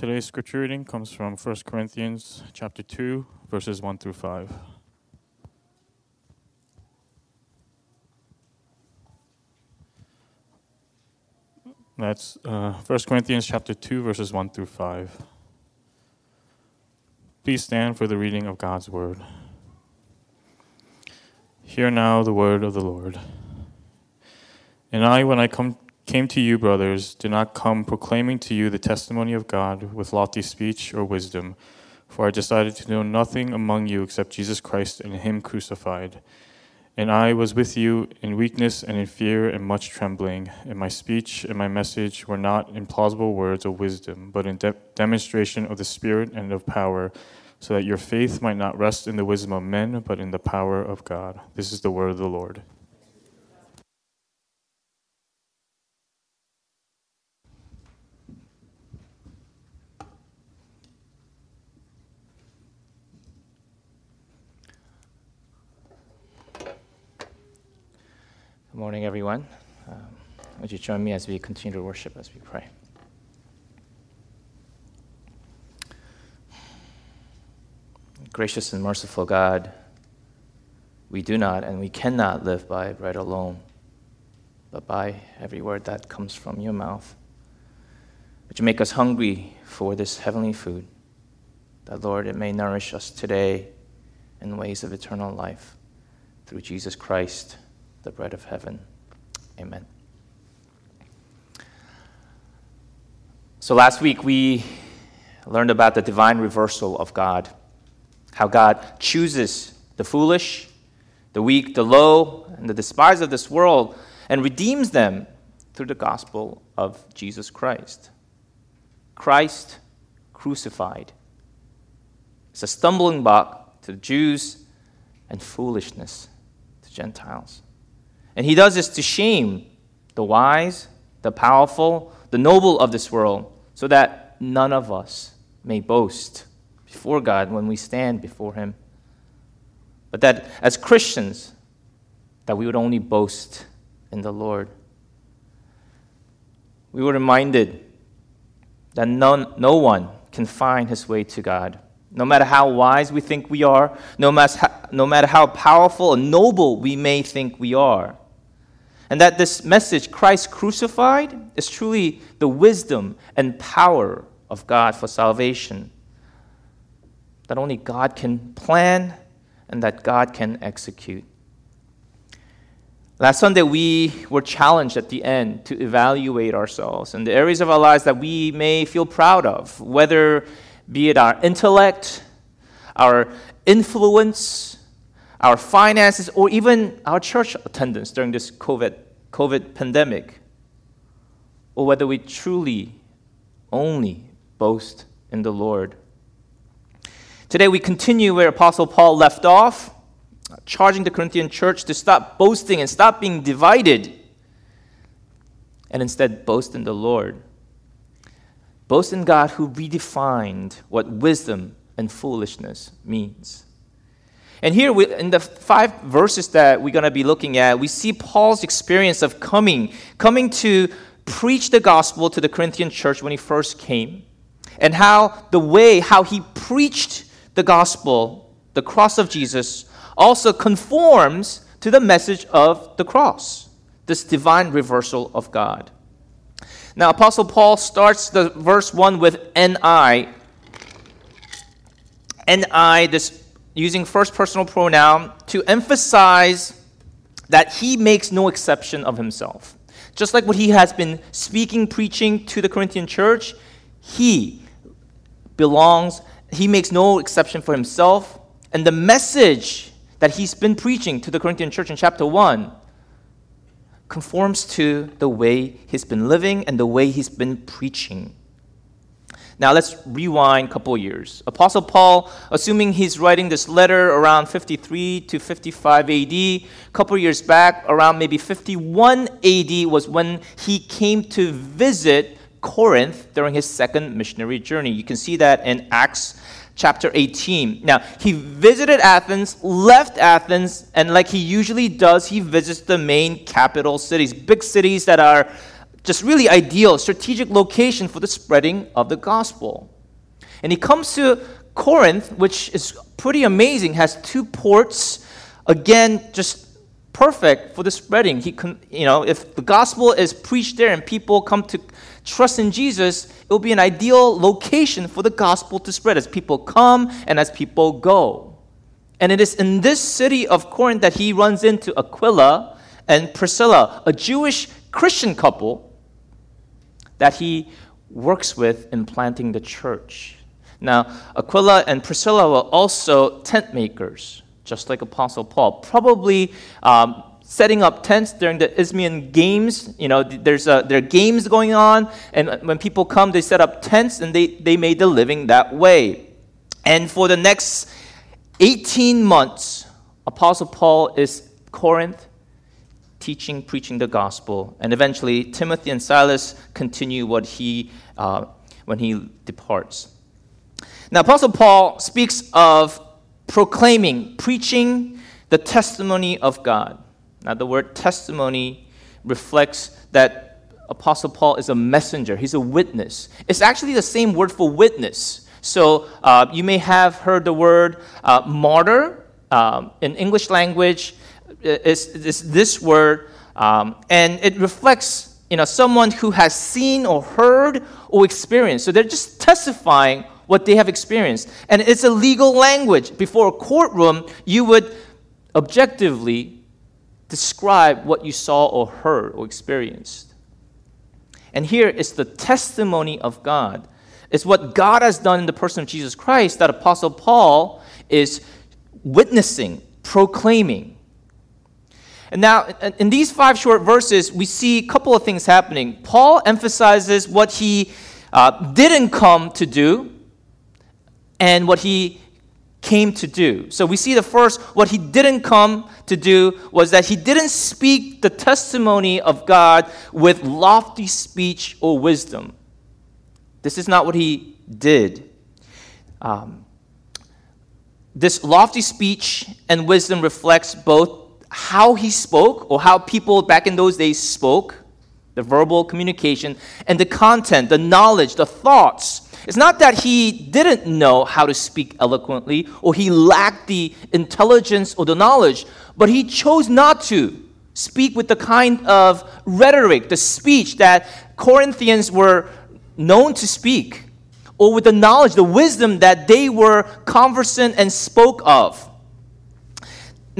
Today's scripture reading comes from 1 Corinthians chapter 2 verses 1 through 5. That's uh, 1 Corinthians chapter 2 verses 1 through 5. Please stand for the reading of God's word. Hear now the word of the Lord. And I, when I come, came to you, brothers, did not come proclaiming to you the testimony of God with lofty speech or wisdom, for I decided to know nothing among you except Jesus Christ and Him crucified. And I was with you in weakness and in fear and much trembling, and my speech and my message were not in plausible words of wisdom, but in de- demonstration of the Spirit and of power, so that your faith might not rest in the wisdom of men, but in the power of God. This is the word of the Lord. Good morning, everyone. Um, would you join me as we continue to worship as we pray? Gracious and merciful God, we do not and we cannot live by bread alone, but by every word that comes from your mouth. Would you make us hungry for this heavenly food, that, Lord, it may nourish us today in ways of eternal life through Jesus Christ the bread of heaven. Amen. So last week we learned about the divine reversal of God, how God chooses the foolish, the weak, the low, and the despised of this world and redeems them through the gospel of Jesus Christ. Christ crucified. It's a stumbling block to the Jews and foolishness to Gentiles. And he does this to shame the wise, the powerful, the noble of this world, so that none of us may boast before God when we stand before him. But that as Christians, that we would only boast in the Lord. We were reminded that none, no one can find his way to God. No matter how wise we think we are, no matter, no matter how powerful and noble we may think we are. And that this message, Christ crucified, is truly the wisdom and power of God for salvation. That only God can plan and that God can execute. Last Sunday, we were challenged at the end to evaluate ourselves and the areas of our lives that we may feel proud of, whether be it our intellect, our influence, our finances, or even our church attendance during this COVID, COVID pandemic, or whether we truly only boast in the Lord. Today we continue where Apostle Paul left off, charging the Corinthian church to stop boasting and stop being divided, and instead boast in the Lord. Boast in God who redefined what wisdom and foolishness means. And here, we, in the five verses that we're going to be looking at, we see Paul's experience of coming, coming to preach the gospel to the Corinthian church when he first came, and how the way, how he preached the gospel, the cross of Jesus, also conforms to the message of the cross, this divine reversal of God. Now, Apostle Paul starts the verse 1 with NI. NI, this using first personal pronoun to emphasize that he makes no exception of himself. Just like what he has been speaking, preaching to the Corinthian church, he belongs, he makes no exception for himself. And the message that he's been preaching to the Corinthian church in chapter 1 conforms to the way he's been living and the way he's been preaching. Now let's rewind a couple years. Apostle Paul, assuming he's writing this letter around 53 to 55 AD, a couple years back, around maybe 51 AD was when he came to visit Corinth during his second missionary journey. You can see that in Acts chapter 18. Now, he visited Athens, left Athens, and like he usually does, he visits the main capital cities, big cities that are just really ideal strategic location for the spreading of the gospel. And he comes to Corinth, which is pretty amazing, has two ports. Again, just perfect for the spreading. He you know, if the gospel is preached there and people come to trust in Jesus, it will be an ideal location for the gospel to spread as people come and as people go. And it is in this city of Corinth that he runs into Aquila and Priscilla, a Jewish Christian couple that he works with in planting the church. Now, Aquila and Priscilla were also tent makers, just like Apostle Paul, probably um, setting up tents during the Isthmian Games. You know, there's a, there are games going on, and when people come, they set up tents and they, they made the living that way. And for the next 18 months, Apostle Paul is Corinth teaching, preaching the gospel, and eventually Timothy and Silas continue what he uh, when he departs. Now, Apostle Paul speaks of proclaiming, preaching the testimony of God. Now, the word testimony reflects that Apostle Paul is a messenger, he's a witness. It's actually the same word for witness. So, uh, you may have heard the word uh, martyr um, in English language. Is, is this word, um, and it reflects you know someone who has seen or heard or experienced. So they're just testifying what they have experienced. And it's a legal language. Before a courtroom, you would objectively describe what you saw or heard or experienced. And here is the testimony of God. It's what God has done in the person of Jesus Christ that Apostle Paul is witnessing, proclaiming. And now, in these five short verses, we see a couple of things happening. Paul emphasizes what he uh, didn't come to do, and what he came to do. So we see the first, what he didn't come to do was that he didn't speak the testimony of God with lofty speech or wisdom. This is not what he did. Um, this lofty speech and wisdom reflects both how he spoke or how people back in those days spoke, the verbal communication, and the content, the knowledge, the thoughts it's not that he didn't know how to speak eloquently or he lacked the intelligence or the knowledge, but he chose not to speak with the kind of rhetoric, the speech that Corinthians were known to speak, or with the knowledge, the wisdom that they were conversant and spoke of.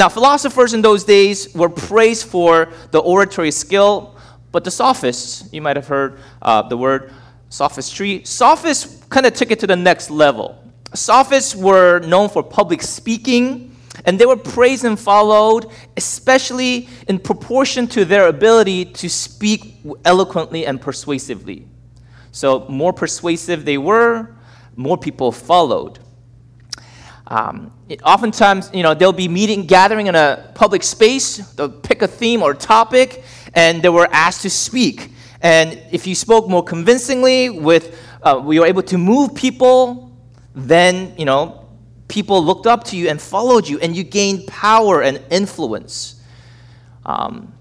Now, philosophers in those days were praised for the oratory skill, but the sophists, you might have heard uh, the word, sophistry. Sophists kind of took it to the next level. Sophists were known for public speaking, and they were praised and followed, especially in proportion to their ability to speak eloquently and persuasively. So, more persuasive they were, more people followed. Um, oftentimes, you know, they'll be meeting, gathering in a public space. They'll pick a theme or topic, and they were asked to speak. And if you spoke more convincingly, with uh, we were able to move people, then you know people looked up to you and followed you, and you gained power and influence. Um,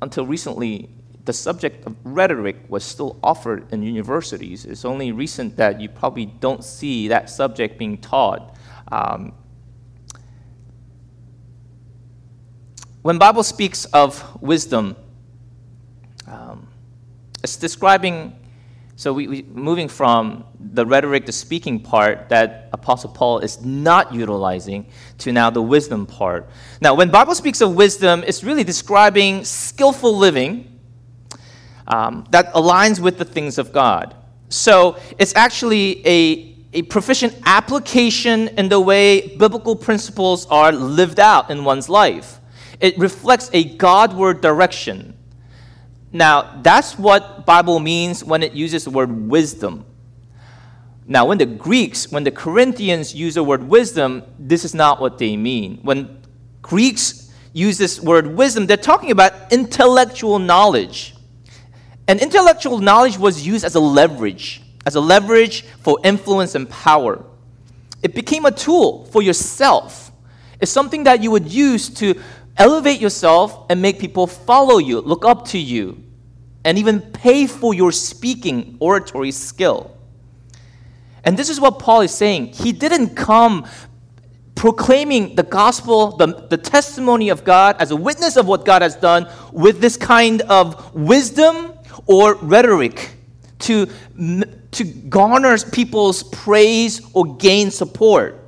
until recently, the subject of rhetoric was still offered in universities. It's only recent that you probably don't see that subject being taught. Um, when Bible speaks of wisdom, um, it's describing, so we, we, moving from the rhetoric, the speaking part that Apostle Paul is not utilizing to now the wisdom part. Now, when Bible speaks of wisdom, it's really describing skillful living um, that aligns with the things of God. So it's actually a, a proficient application in the way biblical principles are lived out in one's life. It reflects a Godward direction now, that's what Bible means when it uses the word wisdom. Now, when the Greeks, when the Corinthians use the word wisdom, this is not what they mean. When Greeks use this word wisdom, they're talking about intellectual knowledge. And intellectual knowledge was used as a leverage, as a leverage for influence and power. It became a tool for yourself. It's something that you would use to elevate yourself and make people follow you, look up to you, and even pay for your speaking oratory skill. And this is what Paul is saying. He didn't come proclaiming the gospel, the, the testimony of God as a witness of what God has done with this kind of wisdom or rhetoric to, to garner people's praise or gain support.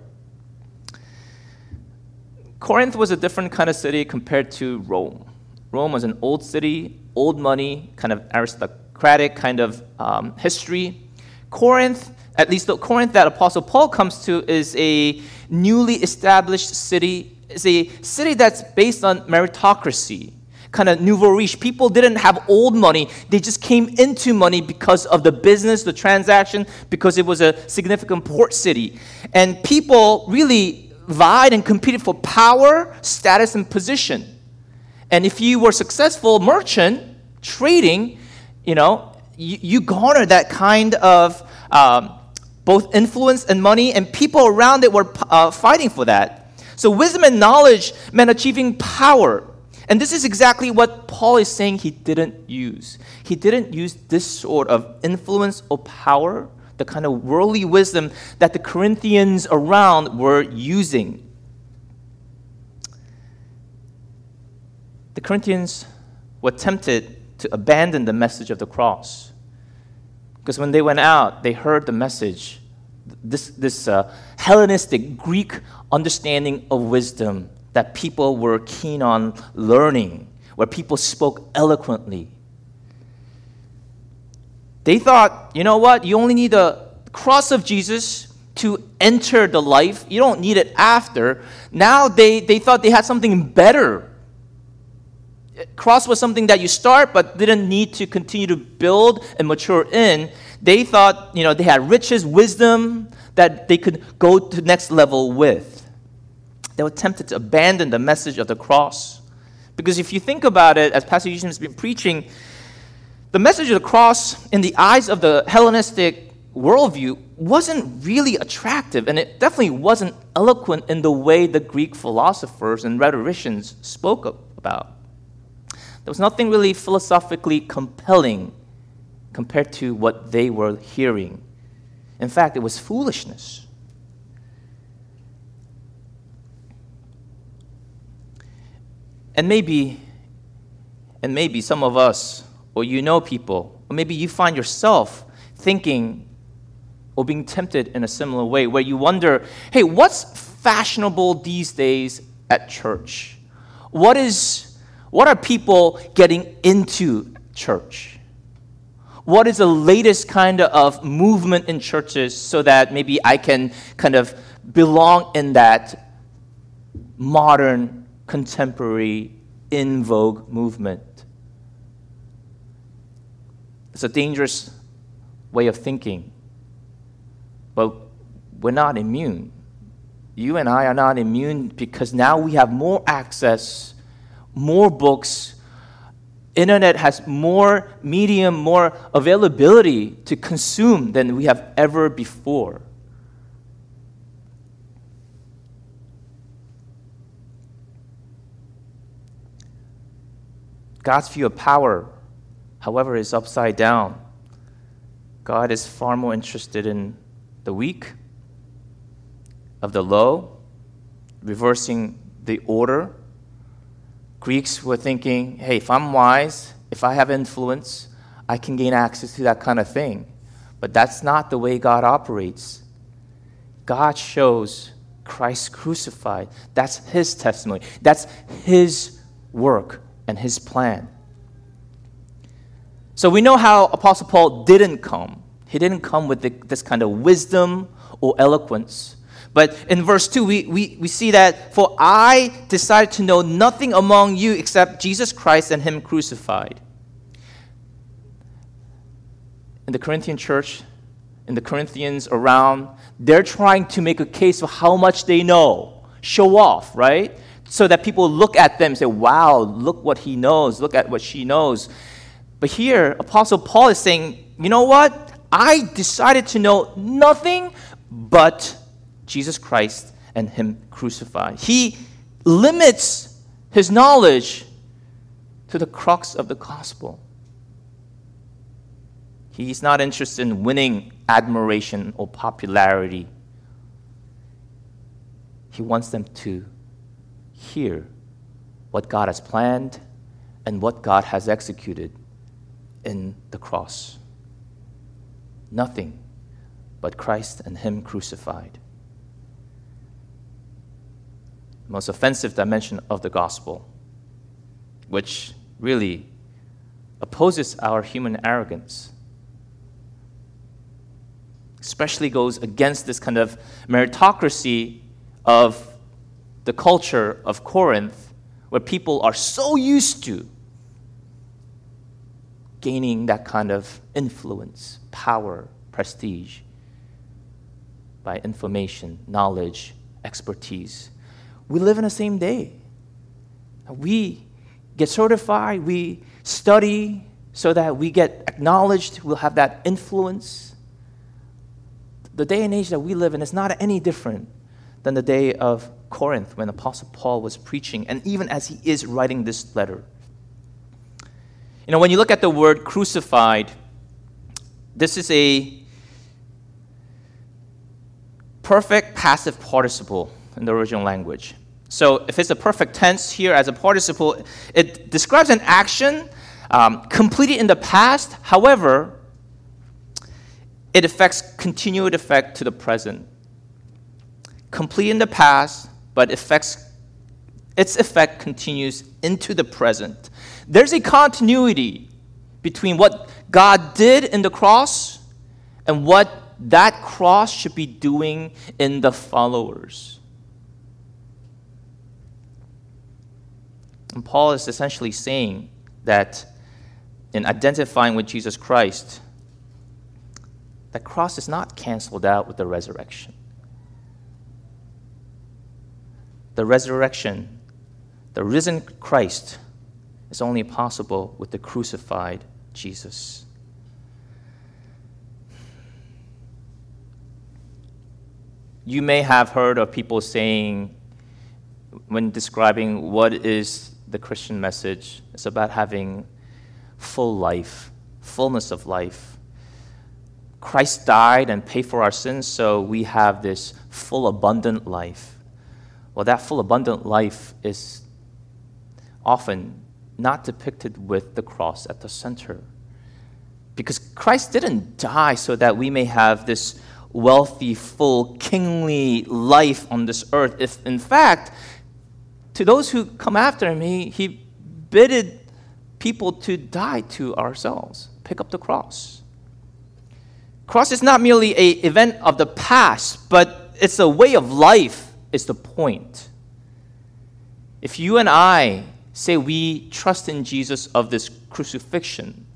Corinth was a different kind of city compared to Rome. Rome was an old city, old money, kind of aristocratic kind of um, history. Corinth, at least the Corinth that Apostle Paul comes to, is a newly established city. It's a city that's based on meritocracy, kind of nouveau riche. People didn't have old money, they just came into money because of the business, the transaction, because it was a significant port city. And people really vied and competed for power, status, and position. And if you were successful merchant trading, you know, you, you that kind of um, both influence and money, and people around it were uh, fighting for that. So wisdom and knowledge meant achieving power. And this is exactly what Paul is saying he didn't use. He didn't use this sort of influence or power, the kind of worldly wisdom that the Corinthians around were using. the Corinthians were tempted to abandon the message of the cross. Because when they went out, they heard the message, this, this uh, Hellenistic Greek understanding of wisdom that people were keen on learning, where people spoke eloquently. They thought, you know what, you only need the cross of Jesus to enter the life, you don't need it after. Now they, they thought they had something better cross was something that you start but didn't need to continue to build and mature in. They thought, you know, they had riches, wisdom that they could go to next level with. They were tempted to abandon the message of the cross. Because if you think about it, as Pastor Eugene has been preaching, the message of the cross in the eyes of the Hellenistic worldview wasn't really attractive, and it definitely wasn't eloquent in the way the Greek philosophers and rhetoricians spoke about. There was nothing really philosophically compelling compared to what they were hearing. In fact, it was foolishness. And maybe, and maybe some of us, or you know people, or maybe you find yourself thinking or being tempted in a similar way, where you wonder, hey, what's fashionable these days at church? What is what are people getting into church? What is the latest kind of movement in churches so that maybe I can kind of belong in that modern, contemporary, in vogue movement? It's a dangerous way of thinking. But we're not immune. You and I are not immune because now we have more access more books. Internet has more medium, more availability to consume than we have ever before. God's view of power, however, is upside down. God is far more interested in the weak, of the low, reversing the order Greeks were thinking, hey, if I'm wise, if I have influence, I can gain access to that kind of thing. But that's not the way God operates. God shows Christ crucified. That's his testimony. That's his work and his plan. So we know how Apostle Paul didn't come. He didn't come with the, this kind of wisdom or eloquence. But in verse 2, we, we, we see that, For I decided to know nothing among you except Jesus Christ and Him crucified. In the Corinthian church, in the Corinthians around, they're trying to make a case of how much they know, show off, right? So that people look at them and say, wow, look what he knows, look at what she knows. But here, Apostle Paul is saying, you know what? I decided to know nothing but Jesus Christ and Him crucified. He limits his knowledge to the crux of the gospel. He's not interested in winning admiration or popularity. He wants them to hear what God has planned and what God has executed in the cross. Nothing but Christ and Him crucified. The most offensive dimension of the gospel, which really opposes our human arrogance, especially goes against this kind of meritocracy of the culture of Corinth, where people are so used to gaining that kind of influence, power, prestige by information, knowledge, expertise. We live in the same day. We get certified, we study so that we get acknowledged, we'll have that influence. The day and age that we live in is not any different than the day of Corinth when Apostle Paul was preaching, and even as he is writing this letter. You know, when you look at the word crucified, this is a perfect passive participle in the original language. So if it's a perfect tense here as a participle, it describes an action um, completed in the past. However, it affects continued effect to the present. Complete in the past, but affects its effect continues into the present. There's a continuity between what God did in the cross and what that cross should be doing in the followers. And Paul is essentially saying that in identifying with Jesus Christ, the cross is not canceled out with the resurrection. The resurrection, the risen Christ, is only possible with the crucified Jesus. You may have heard of people saying, when describing what is the Christian message, it's about having full life, fullness of life. Christ died and paid for our sins, so we have this full, abundant life. Well, that full, abundant life is often not depicted with the cross at the center. Because Christ didn't die so that we may have this wealthy, full, kingly life on this earth. If, in fact, to those who come after him, he, he bidded people to die to ourselves, pick up the cross. Cross is not merely a event of the past, but it's a way of life, is the point. If you and I say we trust in Jesus of this crucifixion,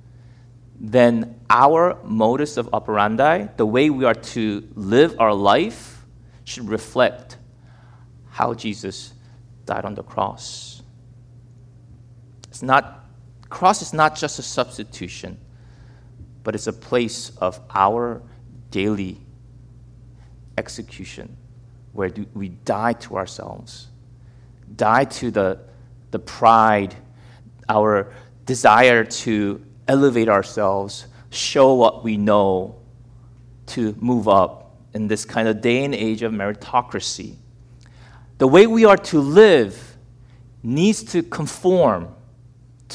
then our modus of operandi, the way we are to live our life, should reflect how Jesus died on the cross. It's not, cross is not just a substitution, but it's a place of our daily execution where we die to ourselves, die to the the pride, our desire to elevate ourselves, show what we know, to move up in this kind of day and age of meritocracy. The way we are to live needs to conform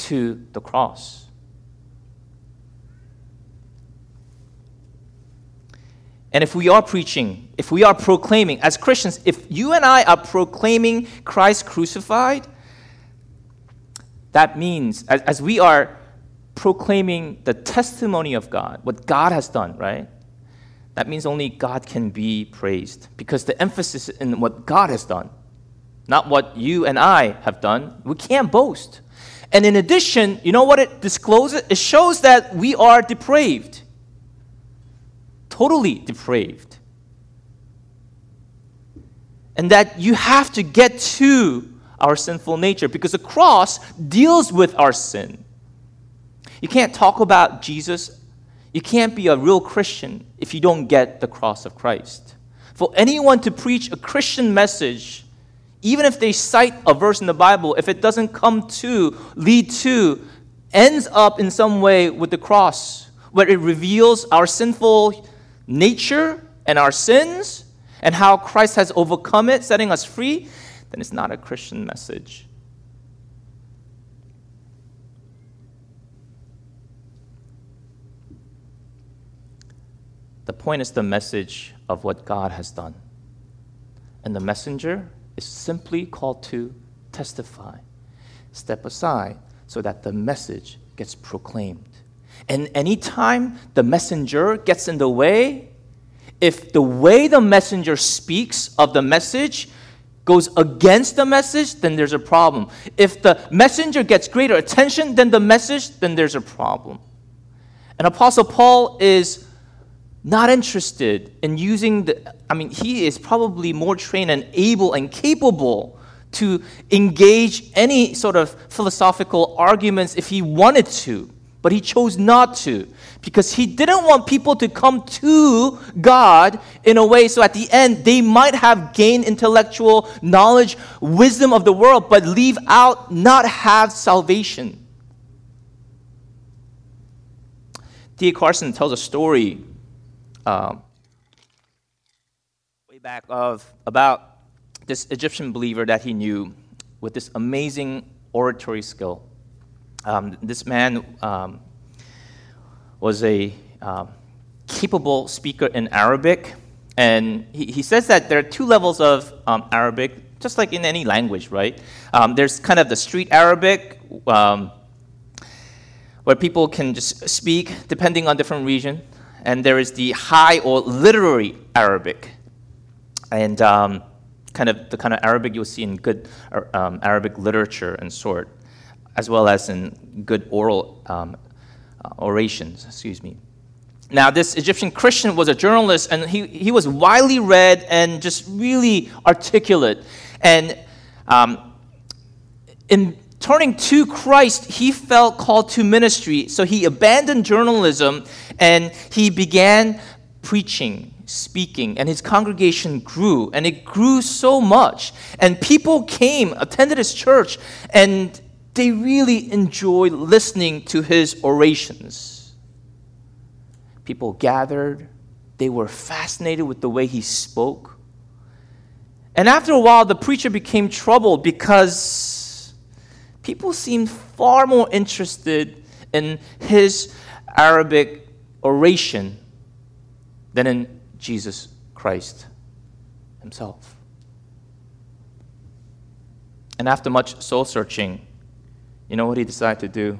to the cross. And if we are preaching, if we are proclaiming, as Christians, if you and I are proclaiming Christ crucified, that means, as, as we are proclaiming the testimony of God, what God has done, right? That means only God can be praised because the emphasis in what God has done, not what you and I have done. We can't boast. And in addition, you know what it discloses? It shows that we are depraved, totally depraved. And that you have to get to our sinful nature because the cross deals with our sin. You can't talk about Jesus. You can't be a real Christian if you don't get the cross of Christ. For anyone to preach a Christian message, even if they cite a verse in the Bible, if it doesn't come to, lead to, ends up in some way with the cross, where it reveals our sinful nature and our sins and how Christ has overcome it, setting us free, then it's not a Christian message. The point is the message of what God has done. And the messenger is simply called to testify. Step aside so that the message gets proclaimed. And anytime the messenger gets in the way, if the way the messenger speaks of the message goes against the message, then there's a problem. If the messenger gets greater attention than the message, then there's a problem. And Apostle Paul is not interested in using the, I mean, he is probably more trained and able and capable to engage any sort of philosophical arguments if he wanted to, but he chose not to because he didn't want people to come to God in a way so at the end they might have gained intellectual knowledge, wisdom of the world, but leave out, not have salvation. D.A. Carson tells a story um, way back of about this Egyptian believer that he knew with this amazing oratory skill. Um, this man um, was a uh, capable speaker in Arabic, and he, he says that there are two levels of um, Arabic, just like in any language, right? Um, there's kind of the street Arabic, where people can just speak depending on different region and there is the high or literary Arabic, and um, kind of the kind of Arabic you'll see in good um, Arabic literature and sort, as well as in good oral um, uh, orations. Excuse me. Now, this Egyptian Christian was a journalist, and he, he was widely read and just really articulate. And um, in turning to Christ, he felt called to ministry. So he abandoned journalism and he began preaching, speaking, and his congregation grew. And it grew so much. And people came, attended his church, and they really enjoyed listening to his orations. People gathered, they were fascinated with the way he spoke. And after a while, the preacher became troubled because people seemed far more interested in his Arabic oration than in Jesus Christ himself. And after much soul searching, you know what he decided to do?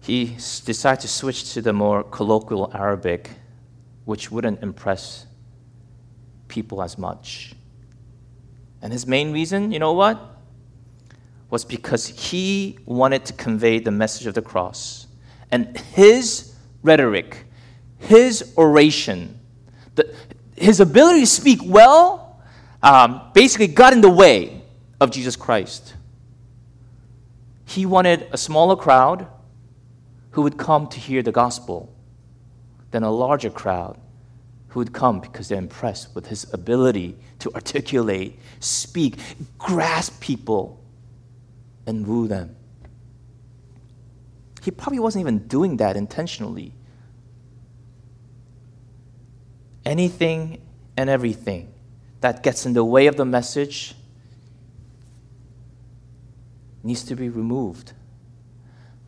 He decided to switch to the more colloquial Arabic, which wouldn't impress people as much. And his main reason, you know what? was because he wanted to convey the message of the cross. And his rhetoric, his oration, the, his ability to speak well um, basically got in the way of Jesus Christ. He wanted a smaller crowd who would come to hear the gospel than a larger crowd who would come because they're impressed with his ability to articulate, speak, grasp people and woo them. He probably wasn't even doing that intentionally. Anything and everything that gets in the way of the message needs to be removed.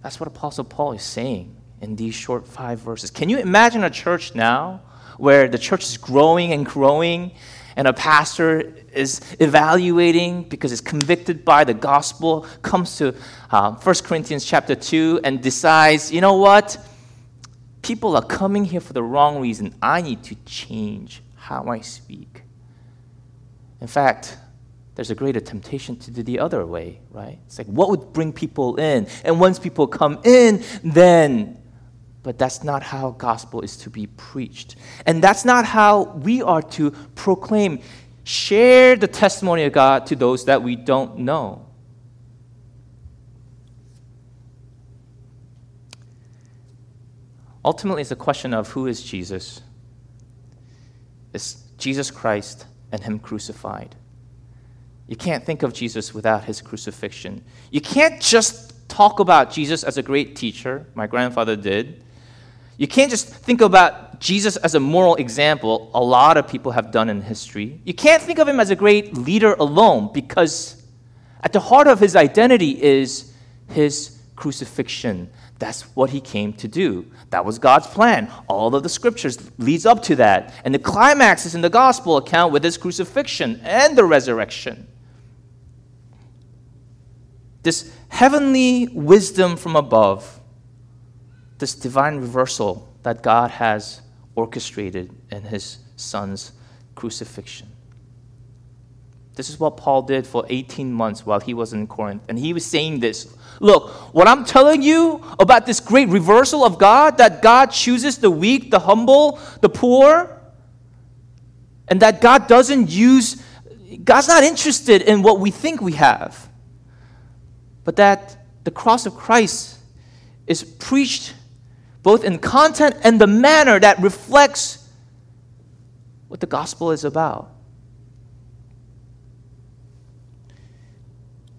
That's what Apostle Paul is saying in these short five verses. Can you imagine a church now where the church is growing and growing and a pastor is evaluating because it's convicted by the gospel, comes to uh, 1 Corinthians chapter 2 and decides, you know what? People are coming here for the wrong reason. I need to change how I speak. In fact, there's a greater temptation to do the other way, right? It's like, what would bring people in? And once people come in, then but that's not how gospel is to be preached. And that's not how we are to proclaim, share the testimony of God to those that we don't know. Ultimately, it's a question of who is Jesus? It's Jesus Christ and Him crucified. You can't think of Jesus without His crucifixion. You can't just talk about Jesus as a great teacher. My grandfather did. You can't just think about Jesus as a moral example, a lot of people have done in history. You can't think of him as a great leader alone because at the heart of his identity is his crucifixion. That's what he came to do. That was God's plan. All of the scriptures leads up to that. And the climax is in the gospel account with his crucifixion and the resurrection. This heavenly wisdom from above, this divine reversal that God has orchestrated in his son's crucifixion. This is what Paul did for 18 months while he was in Corinth. And he was saying this Look, what I'm telling you about this great reversal of God, that God chooses the weak, the humble, the poor, and that God doesn't use, God's not interested in what we think we have, but that the cross of Christ is preached both in content and the manner that reflects what the gospel is about.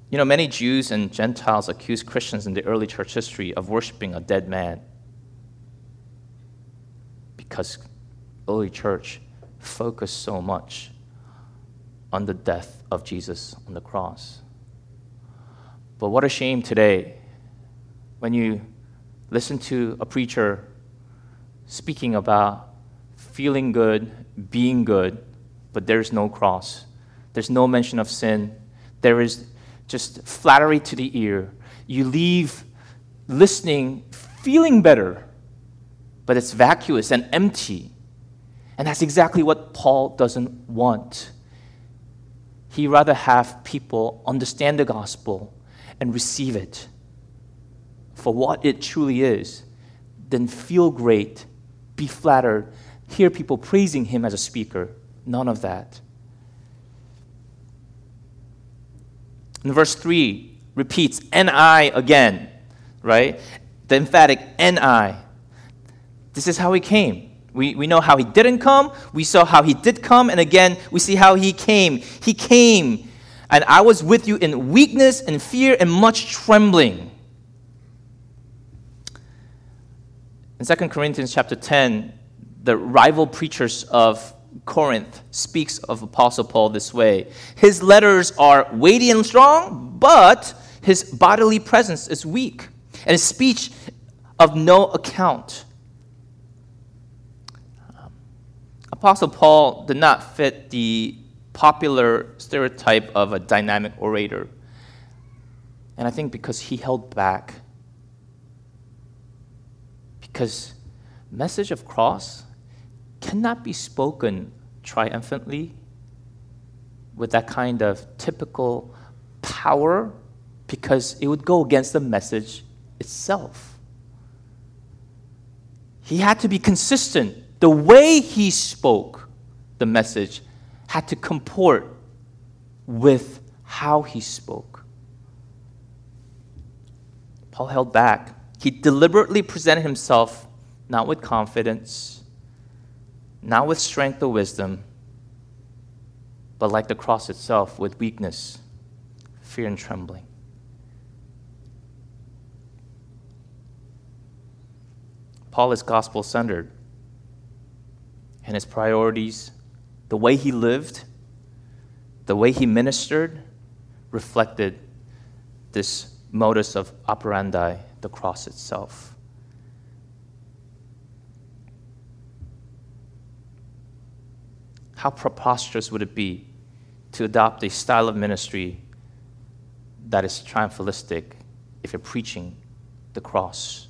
You know, many Jews and Gentiles accused Christians in the early church history of worshiping a dead man because early church focused so much on the death of Jesus on the cross. But what a shame today when you listen to a preacher speaking about feeling good, being good, but there's no cross. There's no mention of sin. There is just flattery to the ear. You leave listening feeling better, but it's vacuous and empty. And that's exactly what Paul doesn't want. He rather have people understand the gospel and receive it for what it truly is then feel great, be flattered, hear people praising him as a speaker. None of that. And verse 3 repeats, and I again, right? The emphatic, and I. This is how he came. We, we know how he didn't come. We saw how he did come. And again, we see how he came. He came, and I was with you in weakness and fear and much trembling. In 2 Corinthians chapter 10, the rival preachers of Corinth speaks of Apostle Paul this way His letters are weighty and strong, but his bodily presence is weak, and his speech of no account. Apostle Paul did not fit the popular stereotype of a dynamic orator. And I think because he held back. Because message of cross cannot be spoken triumphantly with that kind of typical power because it would go against the message itself. He had to be consistent. The way he spoke the message had to comport with how he spoke. Paul held back. He deliberately presented himself not with confidence not with strength or wisdom, but like the cross itself, with weakness, fear, and trembling. Paul is gospel centered, and his priorities, the way he lived, the way he ministered, reflected this modus of operandi, the cross itself. How preposterous would it be to adopt a style of ministry that is triumphalistic if you're preaching the cross?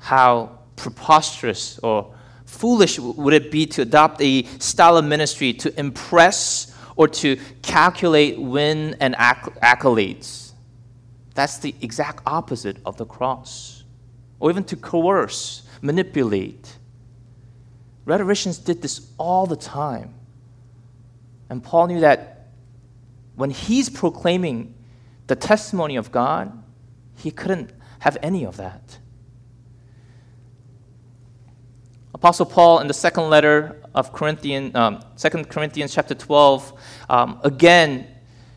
How preposterous or foolish would it be to adopt a style of ministry to impress or to calculate win and accolades? That's the exact opposite of the cross. Or even to coerce, manipulate. Rhetoricians did this all the time. And Paul knew that when he's proclaiming the testimony of God, he couldn't have any of that. Apostle Paul in the second letter of Corinthians, um, 2 Corinthians chapter 12, um, again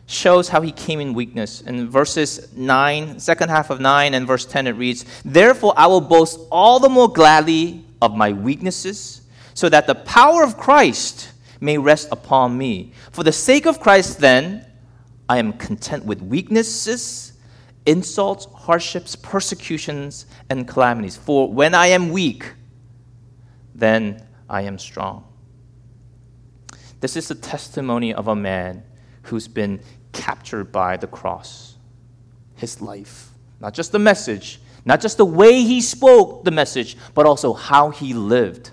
shows how he came in weakness. In verses 9, second half of 9 and verse 10, it reads, Therefore I will boast all the more gladly of my weaknesses, so that the power of Christ may rest upon me. For the sake of Christ, then, I am content with weaknesses, insults, hardships, persecutions, and calamities. For when I am weak, then I am strong. This is the testimony of a man who's been captured by the cross. His life, not just the message, not just the way he spoke the message, but also how he lived,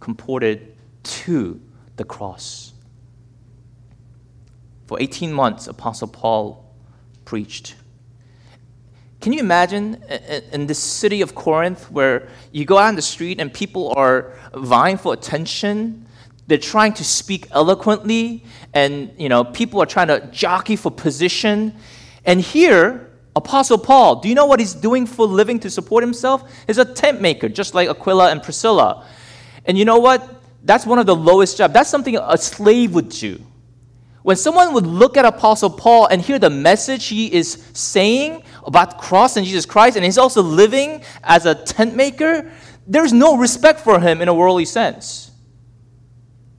comported to the cross. For 18 months, Apostle Paul preached. Can you imagine in this city of Corinth where you go out on the street and people are vying for attention? They're trying to speak eloquently, and you know, people are trying to jockey for position. And here, Apostle Paul, do you know what he's doing for living to support himself? He's a tent maker, just like Aquila and Priscilla. And you know what? That's one of the lowest jobs. That's something a slave would do. When someone would look at Apostle Paul and hear the message he is saying about cross and Jesus Christ, and he's also living as a tent maker, there's no respect for him in a worldly sense.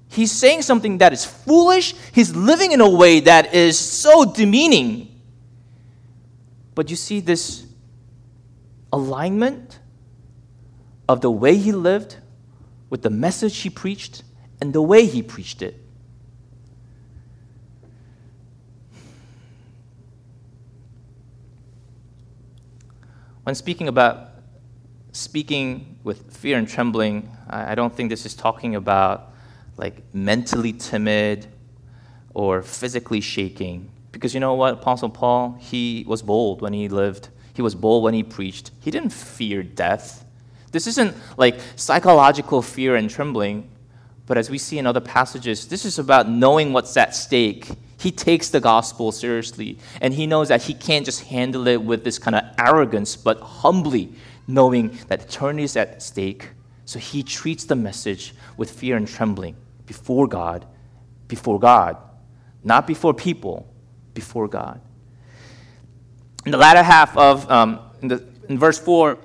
He's saying something that is foolish, he's living in a way that is so demeaning. But you see this alignment of the way he lived with the message he preached and the way he preached it. When speaking about speaking with fear and trembling, I don't think this is talking about like mentally timid or physically shaking. Because you know what, Apostle Paul, he was bold when he lived, he was bold when he preached. He didn't fear death. This isn't like psychological fear and trembling, but as we see in other passages, this is about knowing what's at stake he takes the gospel seriously, and he knows that he can't just handle it with this kind of arrogance, but humbly, knowing that eternity is at stake. So he treats the message with fear and trembling before God, before God, not before people, before God. In the latter half of, um, in, the, in verse 4,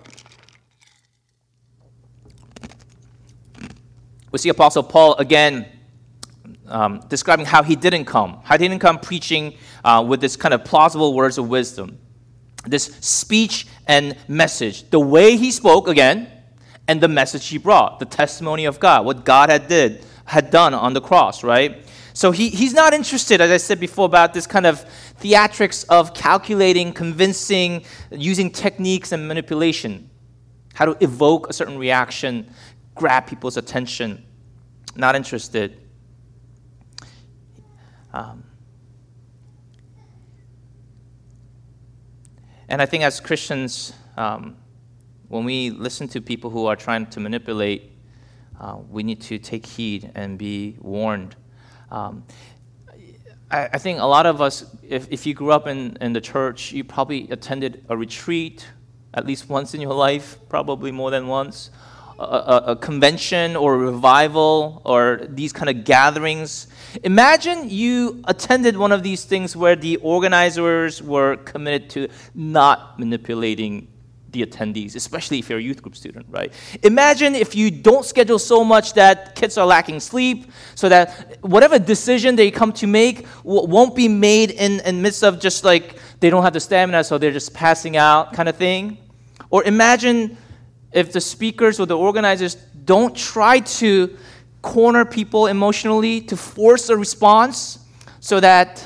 we see Apostle Paul again um, describing how he didn't come, how he didn't come preaching uh, with this kind of plausible words of wisdom, this speech and message, the way he spoke again, and the message he brought, the testimony of God, what God had did, had done on the cross, right? So he, he's not interested, as I said before, about this kind of theatrics of calculating, convincing, using techniques and manipulation, how to evoke a certain reaction, grab people's attention. Not interested. Um, and I think as Christians, um, when we listen to people who are trying to manipulate, uh, we need to take heed and be warned. Um, I, I, think a lot of us, if, if you grew up in, in the church, you probably attended a retreat at least once in your life, probably more than once. A, a, convention or a revival or these kind of gatherings Imagine you attended one of these things where the organizers were committed to not manipulating the attendees, especially if you're a youth group student, right? Imagine if you don't schedule so much that kids are lacking sleep, so that whatever decision they come to make won't be made in in midst of just like they don't have the stamina, so they're just passing out kind of thing. Or imagine if the speakers or the organizers don't try to corner people emotionally, to force a response, so that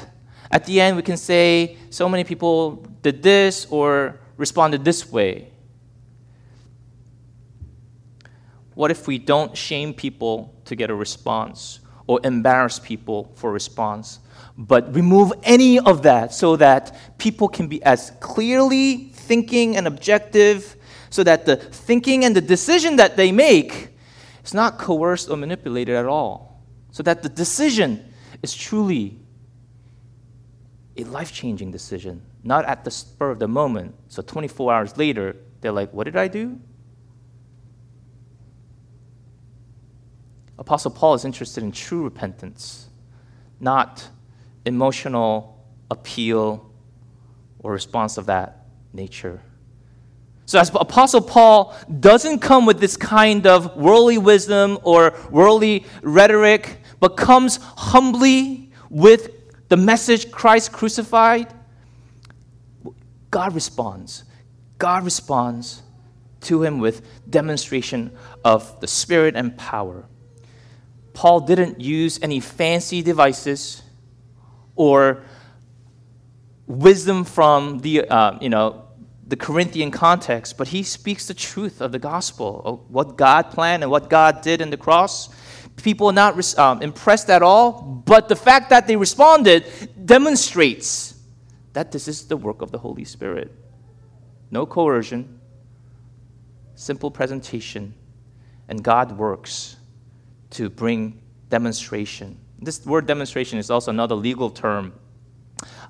at the end we can say, so many people did this or responded this way. What if we don't shame people to get a response or embarrass people for response, but remove any of that so that people can be as clearly thinking and objective, so that the thinking and the decision that they make is not coerced or manipulated at all. So that the decision is truly a life changing decision, not at the spur of the moment. So 24 hours later, they're like, What did I do? Apostle Paul is interested in true repentance, not emotional appeal or response of that nature. So, as Apostle Paul doesn't come with this kind of worldly wisdom or worldly rhetoric, but comes humbly with the message Christ crucified, God responds. God responds to him with demonstration of the Spirit and power. Paul didn't use any fancy devices or wisdom from the, uh, you know, the Corinthian context, but he speaks the truth of the gospel, what God planned and what God did in the cross. People are not um, impressed at all, but the fact that they responded demonstrates that this is the work of the Holy Spirit. No coercion, simple presentation, and God works to bring demonstration. This word demonstration is also another legal term.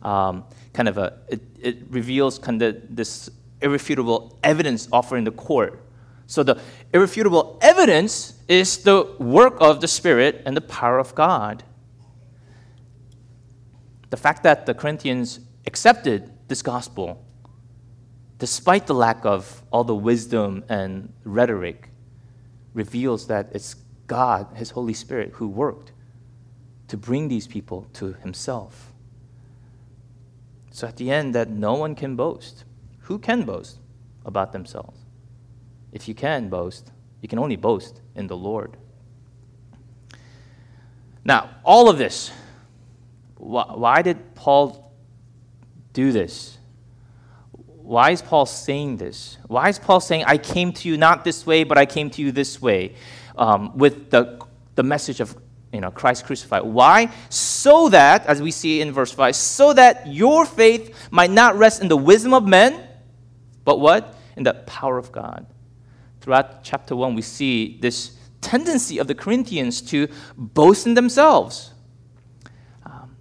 Um, kind of a, it, it reveals kind of this irrefutable evidence offered in the court. So the irrefutable evidence is the work of the Spirit and the power of God. The fact that the Corinthians accepted this gospel, despite the lack of all the wisdom and rhetoric, reveals that it's God, His Holy Spirit, who worked to bring these people to Himself. So at the end, that no one can boast. Who can boast about themselves? If you can boast, you can only boast in the Lord. Now, all of this, why did Paul do this? Why is Paul saying this? Why is Paul saying, I came to you not this way, but I came to you this way, um, with the, the message of you know, Christ crucified. Why? So that, as we see in verse 5, so that your faith might not rest in the wisdom of men, but what? In the power of God. Throughout chapter 1, we see this tendency of the Corinthians to boast in themselves, um,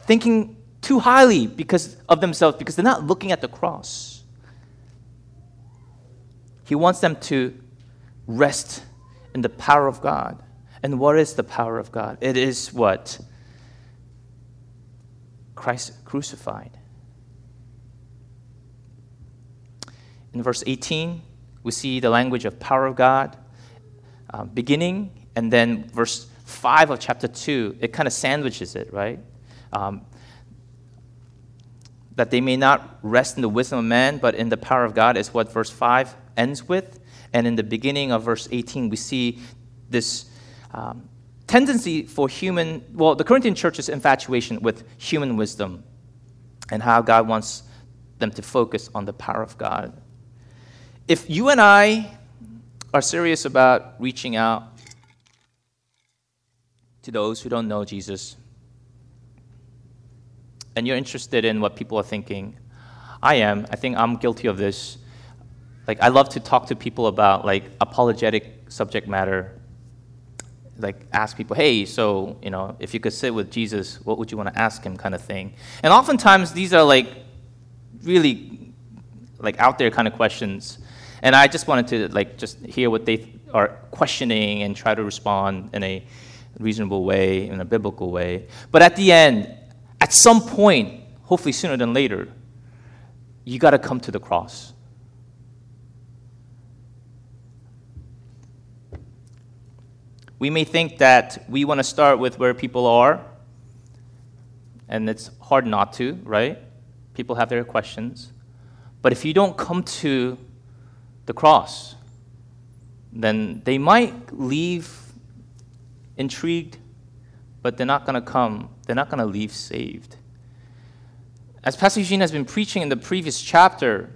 thinking too highly because of themselves, because they're not looking at the cross. He wants them to rest in the power of God. And what is the power of God? It is what? Christ crucified. In verse 18, we see the language of power of God uh, beginning, and then verse 5 of chapter 2, it kind of sandwiches it, right? Um, that they may not rest in the wisdom of man, but in the power of God is what verse 5 ends with. And in the beginning of verse 18, we see this um, tendency for human, well, the Corinthian church's infatuation with human wisdom and how God wants them to focus on the power of God. If you and I are serious about reaching out to those who don't know Jesus, and you're interested in what people are thinking, I am. I think I'm guilty of this. Like, I love to talk to people about like apologetic subject matter like ask people, hey, so you know, if you could sit with Jesus, what would you want to ask him, kind of thing. And oftentimes these are like really like out there kind of questions, and I just wanted to like just hear what they are questioning and try to respond in a reasonable way, in a biblical way. But at the end, at some point, hopefully sooner than later, you got to come to the cross. We may think that we want to start with where people are, and it's hard not to, right? People have their questions. But if you don't come to the cross, then they might leave intrigued, but they're not going to come, they're not going to leave saved. As Pastor Eugene has been preaching in the previous chapter,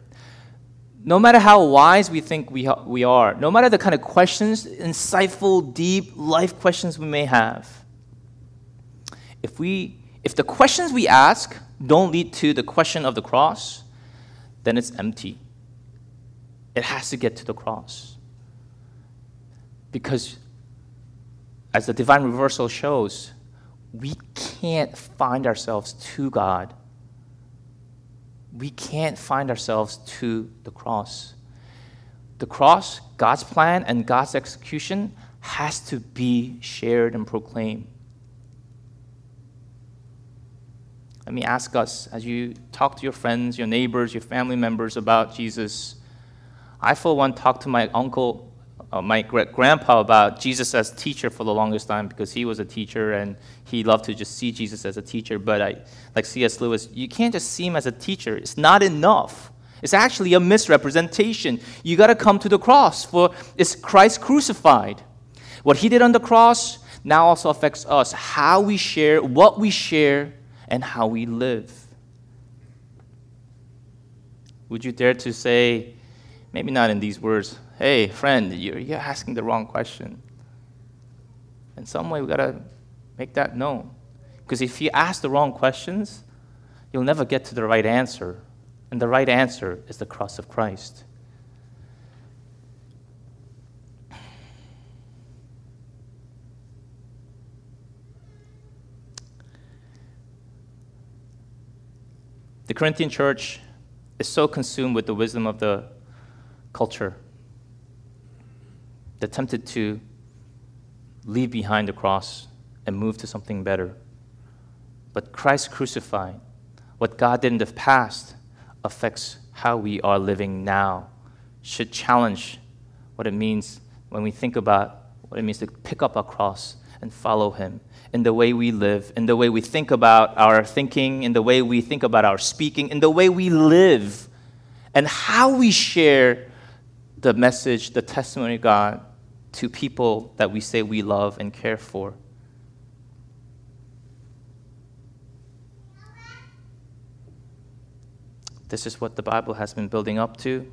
no matter how wise we think we, ha- we are, no matter the kind of questions, insightful, deep life questions we may have, if, we, if the questions we ask don't lead to the question of the cross, then it's empty. It has to get to the cross. Because, as the divine reversal shows, we can't find ourselves to God we can't find ourselves to the cross. The cross, God's plan and God's execution, has to be shared and proclaimed. Let me ask us as you talk to your friends, your neighbors, your family members about Jesus I, for one, talked to my uncle, uh, my great grandpa, about Jesus as teacher for the longest time because he was a teacher and he loved to just see Jesus as a teacher. But I, like C.S. Lewis, you can't just see him as a teacher, it's not enough. It's actually a misrepresentation. You got to come to the cross, for it's Christ crucified. What he did on the cross now also affects us how we share, what we share, and how we live. Would you dare to say, maybe not in these words, hey, friend, you're, you're asking the wrong question? In some way, we've got to make that known. Because if you ask the wrong questions, you'll never get to the right answer. And the right answer is the cross of Christ. The Corinthian church is so consumed with the wisdom of the culture, they're tempted to leave behind the cross and move to something better. But Christ crucified, what God did in the past, affects how we are living now, should challenge what it means when we think about what it means to pick up our cross and follow Him in the way we live, in the way we think about our thinking, in the way we think about our speaking, in the way we live, and how we share the message, the testimony of God to people that we say we love and care for. This is what the Bible has been building up to.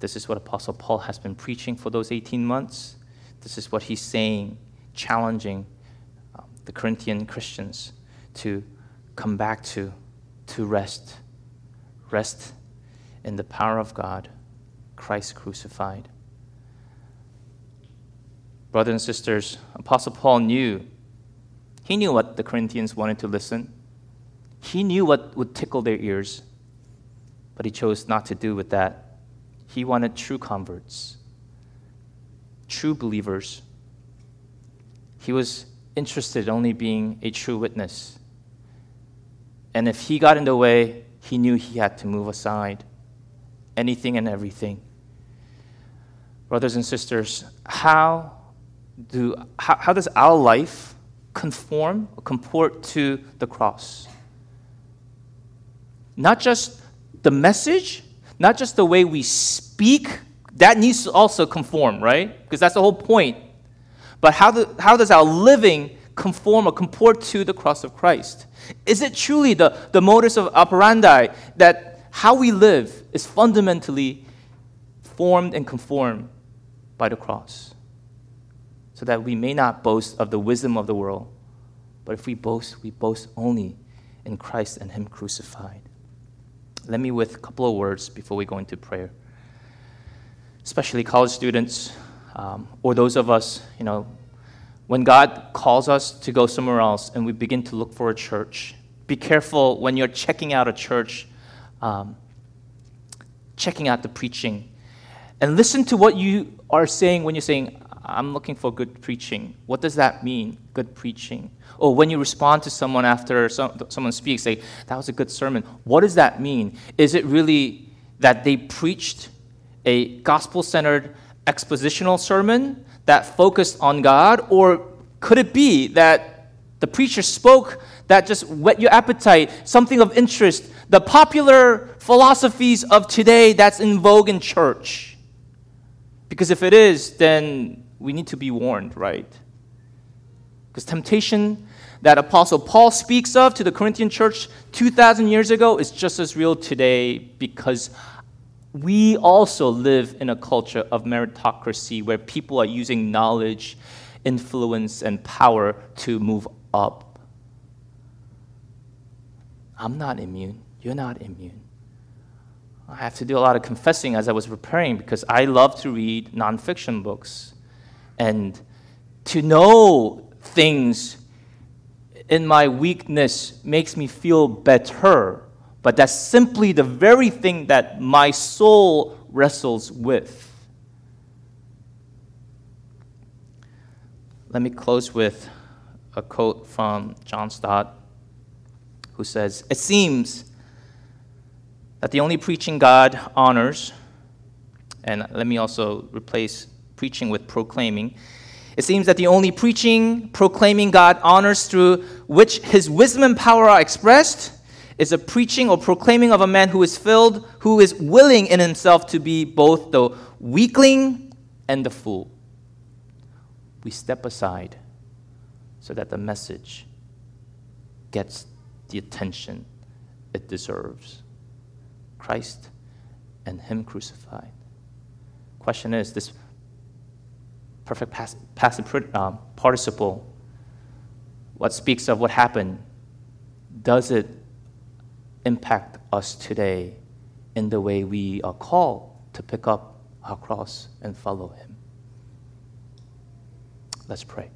This is what Apostle Paul has been preaching for those 18 months. This is what he's saying, challenging um, the Corinthian Christians to come back to, to rest. Rest in the power of God, Christ crucified. Brothers and sisters, Apostle Paul knew. He knew what the Corinthians wanted to listen. He knew what would tickle their ears but he chose not to do with that. He wanted true converts, true believers. He was interested only being a true witness. And if he got in the way, he knew he had to move aside anything and everything. Brothers and sisters, how, do, how, how does our life conform or comport to the cross? Not just the message, not just the way we speak, that needs to also conform, right? Because that's the whole point. But how, do, how does our living conform or comport to the cross of Christ? Is it truly the, the modus of operandi that how we live is fundamentally formed and conformed by the cross? So that we may not boast of the wisdom of the world, but if we boast, we boast only in Christ and Him crucified. Let me with a couple of words before we go into prayer. Especially college students, um, or those of us, you know, when God calls us to go somewhere else and we begin to look for a church, be careful when you're checking out a church, um, checking out the preaching, and listen to what you are saying when you're saying, I'm looking for good preaching. What does that mean, good preaching? Or when you respond to someone after some, someone speaks, say, that was a good sermon. What does that mean? Is it really that they preached a gospel centered expositional sermon that focused on God? Or could it be that the preacher spoke that just whet your appetite, something of interest, the popular philosophies of today that's in vogue in church? Because if it is, then we need to be warned, right? Because temptation that Apostle Paul speaks of to the Corinthian church 2,000 years ago is just as real today because we also live in a culture of meritocracy where people are using knowledge, influence, and power to move up. I'm not immune. You're not immune. I have to do a lot of confessing as I was preparing because I love to read nonfiction books. And to know things in my weakness makes me feel better, but that's simply the very thing that my soul wrestles with. Let me close with a quote from John Stott, who says, It seems that the only preaching God honors And let me also replace preaching with proclaiming. It seems that the only preaching, proclaiming God honors through which his wisdom and power are expressed is a preaching or proclaiming of a man who is filled, who is willing in himself to be both the weakling and the fool. We step aside so that the message gets the attention it deserves Christ and Him crucified. Question is this perfect past, um, participle, what speaks of what happened, does it impact us today in the way we are called to pick up our cross and follow Him? Let's pray.